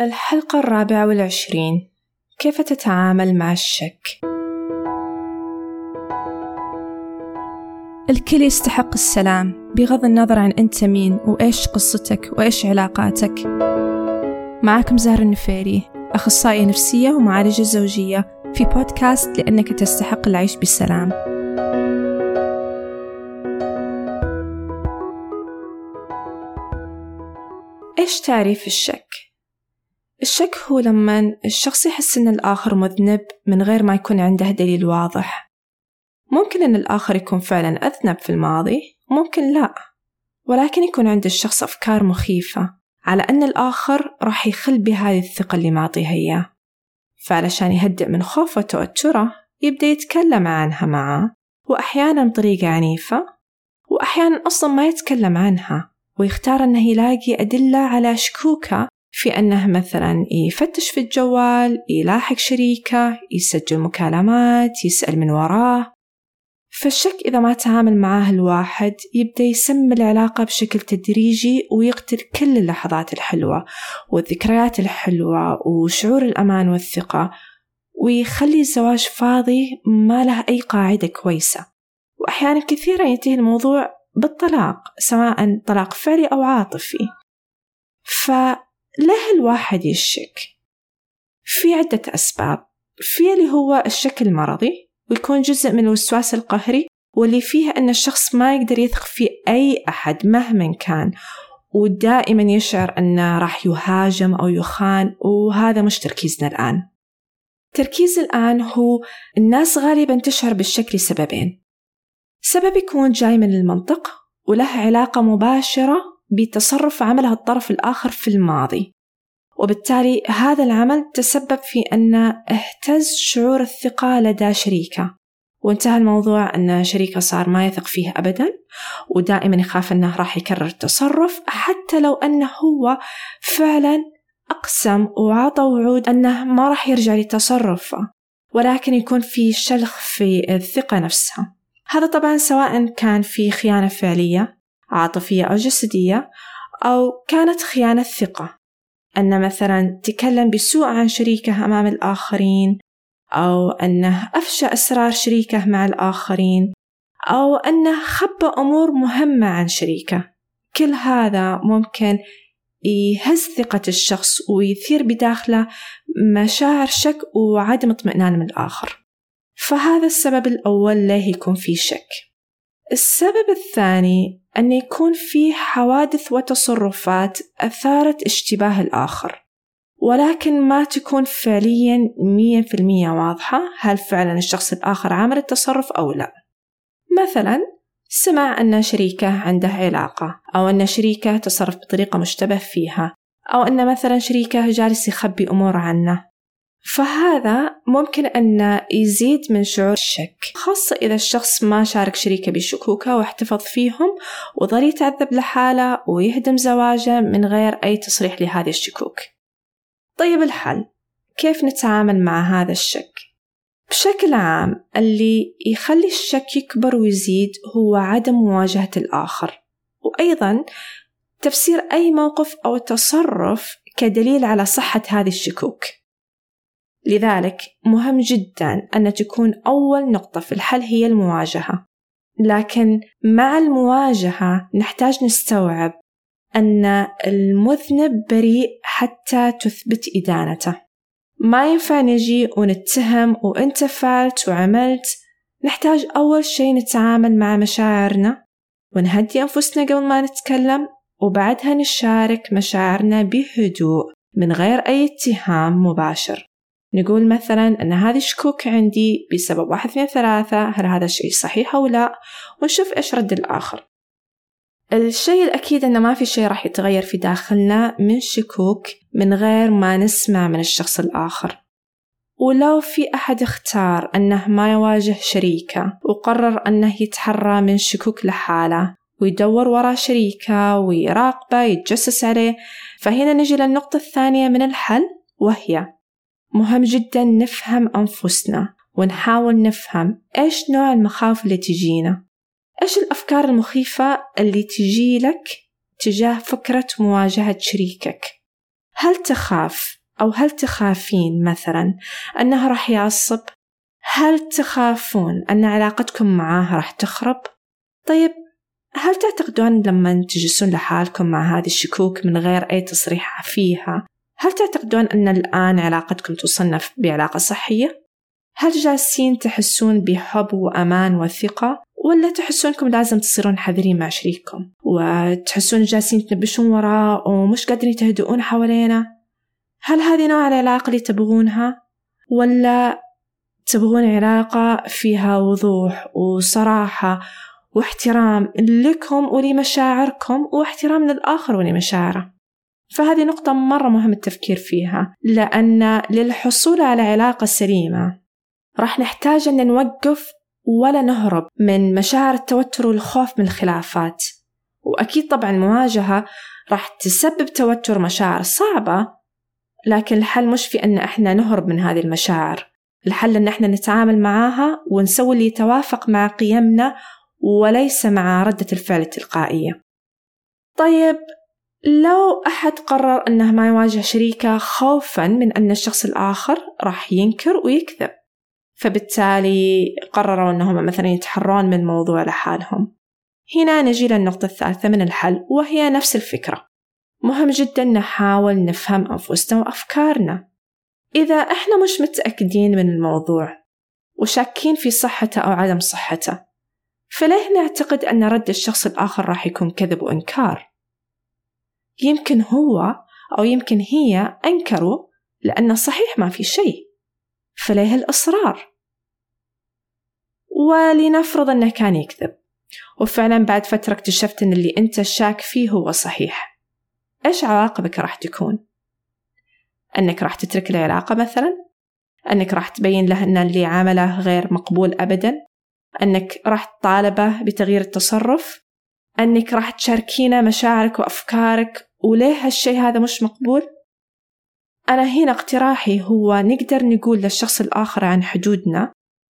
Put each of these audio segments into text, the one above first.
الحلقة الرابعة والعشرين كيف تتعامل مع الشك؟ الكل يستحق السلام بغض النظر عن أنت مين وإيش قصتك وإيش علاقاتك معكم زهر النفيري أخصائية نفسية ومعالجة زوجية في بودكاست لأنك تستحق العيش بسلام إيش تعريف الشك؟ الشك هو لما الشخص يحس إن الآخر مذنب من غير ما يكون عنده دليل واضح. ممكن إن الآخر يكون فعلا أذنب في الماضي ممكن لا. ولكن يكون عند الشخص أفكار مخيفة على أن الآخر راح يخل بهذه الثقة اللي معطيها إياه. فعلشان يهدئ من خوفه وتوتره يبدأ يتكلم عنها معه وأحيانا بطريقة عنيفة وأحيانا أصلا ما يتكلم عنها ويختار أنه يلاقي أدلة على شكوكه في أنه مثلا يفتش في الجوال يلاحق شريكة يسجل مكالمات يسأل من وراه. فالشك إذا ما تعامل معاه الواحد يبدأ يسم العلاقة بشكل تدريجي ويقتل كل اللحظات الحلوة والذكريات الحلوة وشعور الأمان والثقة ويخلي الزواج فاضي ما له أي قاعدة كويسة. وأحيانا كثيرة ينتهي الموضوع بالطلاق سواء طلاق فعلي أو عاطفي. فله الواحد يشك. في عدة أسباب. في اللي هو الشك المرضي ويكون جزء من الوسواس القهري واللي فيه أن الشخص ما يقدر يثق في أي أحد مهما كان. ودائما يشعر أنه راح يهاجم أو يخان وهذا مش تركيزنا الآن. تركيز الآن هو الناس غالبا تشعر بالشك لسببين. سبب يكون جاي من المنطق وله علاقة مباشرة بتصرف عمله الطرف الآخر في الماضي. وبالتالي هذا العمل تسبب في أن اهتز شعور الثقة لدى شريكة. وانتهى الموضوع أن شريكة صار ما يثق فيه أبدا ودائما يخاف أنه راح يكرر التصرف حتى لو أنه هو فعلا أقسم وعطى وعود أنه ما راح يرجع لتصرفه ولكن يكون في شلخ في الثقة نفسها. هذا طبعا سواء كان في خيانة فعلية عاطفية أو جسدية أو كانت خيانة ثقة. أن مثلا تكلم بسوء عن شريكه أمام الآخرين أو أنه أفشى أسرار شريكه مع الآخرين أو أنه خبى أمور مهمة عن شريكه. كل هذا ممكن يهز ثقة الشخص ويثير بداخله مشاعر شك وعدم اطمئنان من الآخر. فهذا السبب الأول ليه يكون في شك. السبب الثاني أن يكون في حوادث وتصرفات أثارت اشتباه الآخر. ولكن ما تكون فعليا مية في المية واضحة هل فعلا الشخص الآخر عمل التصرف أو لا. مثلا سمع أن شريكه عنده علاقة أو أن شريكه تصرف بطريقة مشتبه فيها أو أن مثلا شريكه جالس يخبي أمور عنه. فهذا ممكن أن يزيد من شعور الشك خاصة إذا الشخص ما شارك شريكه بشكوكة واحتفظ فيهم وظل يتعذب لحاله ويهدم زواجه من غير أي تصريح لهذه الشكوك. طيب الحل؟ كيف نتعامل مع هذا الشك؟ بشكل عام اللي يخلي الشك يكبر ويزيد هو عدم مواجهة الآخر وأيضا تفسير أي موقف أو تصرف كدليل على صحة هذه الشكوك. لذلك مهم جدا أن تكون أول نقطة في الحل هي المواجهة. لكن مع المواجهة نحتاج نستوعب أن المذنب بريء حتى تثبت إدانته. ما ينفع نجي ونتهم وأنت فعلت وعملت. نحتاج أول شي نتعامل مع مشاعرنا ونهدي أنفسنا قبل ما نتكلم وبعدها نشارك مشاعرنا بهدوء من غير أي اتهام مباشر. نقول مثلا أن هذه شكوك عندي بسبب واحد اثنين ثلاثة هل هذا الشيء صحيح أو لا؟ ونشوف إيش رد الآخر. الشيء الأكيد أنه ما في شيء راح يتغير في داخلنا من شكوك من غير ما نسمع من الشخص الآخر. ولو في أحد اختار أنه ما يواجه شريكة وقرر أنه يتحرى من شكوك لحالة ويدور ورا شريكة ويراقبه يتجسس عليه فهنا نجي للنقطة الثانية من الحل وهي مهم جدا نفهم أنفسنا ونحاول نفهم إيش نوع المخاوف اللي تجينا إيش الأفكار المخيفة اللي تجي لك تجاه فكرة مواجهة شريكك هل تخاف أو هل تخافين مثلا أنه راح يعصب؟ هل تخافون أن علاقتكم معاه راح تخرب؟ طيب هل تعتقدون لما تجلسون لحالكم مع هذه الشكوك من غير أي تصريح فيها هل تعتقدون أن الآن علاقتكم تصنف بعلاقة صحية؟ هل جالسين تحسون بحب وأمان وثقة؟ ولا تحسونكم لازم تصيرون حذرين مع شريككم وتحسون جالسين تنبشون وراه ومش قادرين تهدؤون حوالينا هل هذه نوع العلاقة اللي تبغونها ولا تبغون علاقة فيها وضوح وصراحة واحترام لكم ولمشاعركم واحترام للآخر ولمشاعره فهذه نقطة مرة مهم التفكير فيها لأن للحصول على علاقة سليمة راح نحتاج أن نوقف ولا نهرب من مشاعر التوتر والخوف من الخلافات. وأكيد طبعا المواجهة راح تسبب توتر مشاعر صعبة لكن الحل مش في أن إحنا نهرب من هذه المشاعر. الحل أن إحنا نتعامل معاها ونسوي اللي يتوافق مع قيمنا وليس مع ردة الفعل التلقائية. طيب لو أحد قرر أنه ما يواجه شريكه خوفا من أن الشخص الآخر راح ينكر ويكذب. فبالتالي قرروا أنهم مثلا يتحرون من الموضوع لحالهم. هنا نجي للنقطة الثالثة من الحل وهي نفس الفكرة. مهم جدا نحاول نفهم أنفسنا وأفكارنا. إذا إحنا مش متأكدين من الموضوع وشاكين في صحته أو عدم صحته فليه نعتقد أن رد الشخص الآخر راح يكون كذب وإنكار؟ يمكن هو أو يمكن هي أنكروا لأنه صحيح ما في شيء فليه الإصرار ولنفرض أنه كان يكذب وفعلا بعد فترة اكتشفت أن اللي أنت شاك فيه هو صحيح إيش عواقبك راح تكون؟ أنك راح تترك العلاقة مثلا؟ أنك راح تبين له أن اللي عمله غير مقبول أبدا؟ أنك راح تطالبه بتغيير التصرف؟ أنك راح تشاركينه مشاعرك وأفكارك وليه هالشي هذا مش مقبول؟ أنا هنا اقتراحي هو نقدر نقول للشخص الآخر عن حدودنا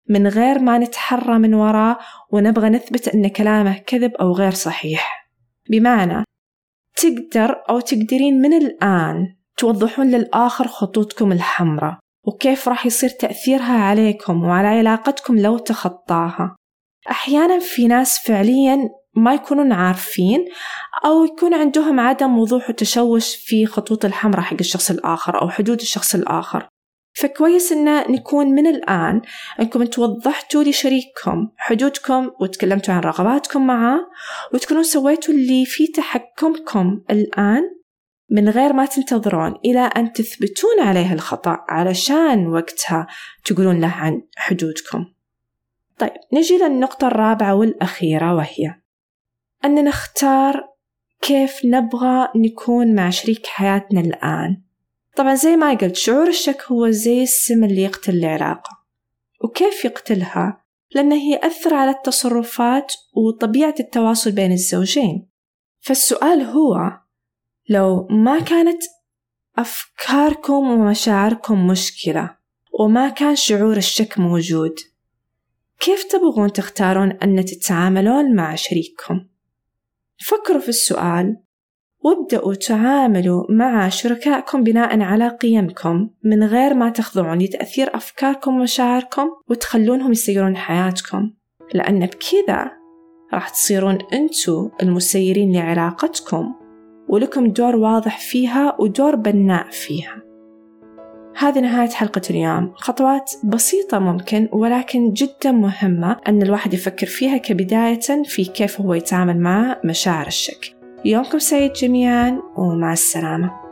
من غير ما نتحرى من وراه ونبغى نثبت أن كلامه كذب أو غير صحيح بمعنى تقدر أو تقدرين من الآن توضحون للآخر خطوطكم الحمراء وكيف راح يصير تأثيرها عليكم وعلى علاقتكم لو تخطاها أحيانا في ناس فعليا ما يكونون عارفين أو يكون عندهم عدم وضوح وتشوش في خطوط الحمراء حق الشخص الآخر أو حدود الشخص الآخر. فكويس إن نكون من الآن أنكم أنتم وضحتوا لشريككم حدودكم وتكلمتوا عن رغباتكم معاه وتكونوا سويتوا اللي في تحكمكم الآن من غير ما تنتظرون إلى أن تثبتون عليه الخطأ علشان وقتها تقولون له عن حدودكم. طيب نجي للنقطة الرابعة والأخيرة وهي أن نختار كيف نبغى نكون مع شريك حياتنا الآن طبعا زي ما قلت شعور الشك هو زي السم اللي يقتل العلاقة وكيف يقتلها؟ لأنه يأثر على التصرفات وطبيعة التواصل بين الزوجين فالسؤال هو لو ما كانت أفكاركم ومشاعركم مشكلة وما كان شعور الشك موجود كيف تبغون تختارون أن تتعاملون مع شريككم؟ فكروا في السؤال. وابدأوا تعاملوا مع شركائكم بناء على قيمكم من غير ما تخضعون لتأثير أفكاركم ومشاعركم وتخلونهم يسيرون حياتكم. لأن بكذا راح تصيرون أنتوا المسيرين لعلاقتكم ولكم دور واضح فيها ودور بناء فيها. هذه نهاية حلقة اليوم. خطوات بسيطة ممكن ولكن جدا مهمة أن الواحد يفكر فيها كبداية في كيف هو يتعامل مع مشاعر الشك. يومكم سعيد جميعا ومع السلامة.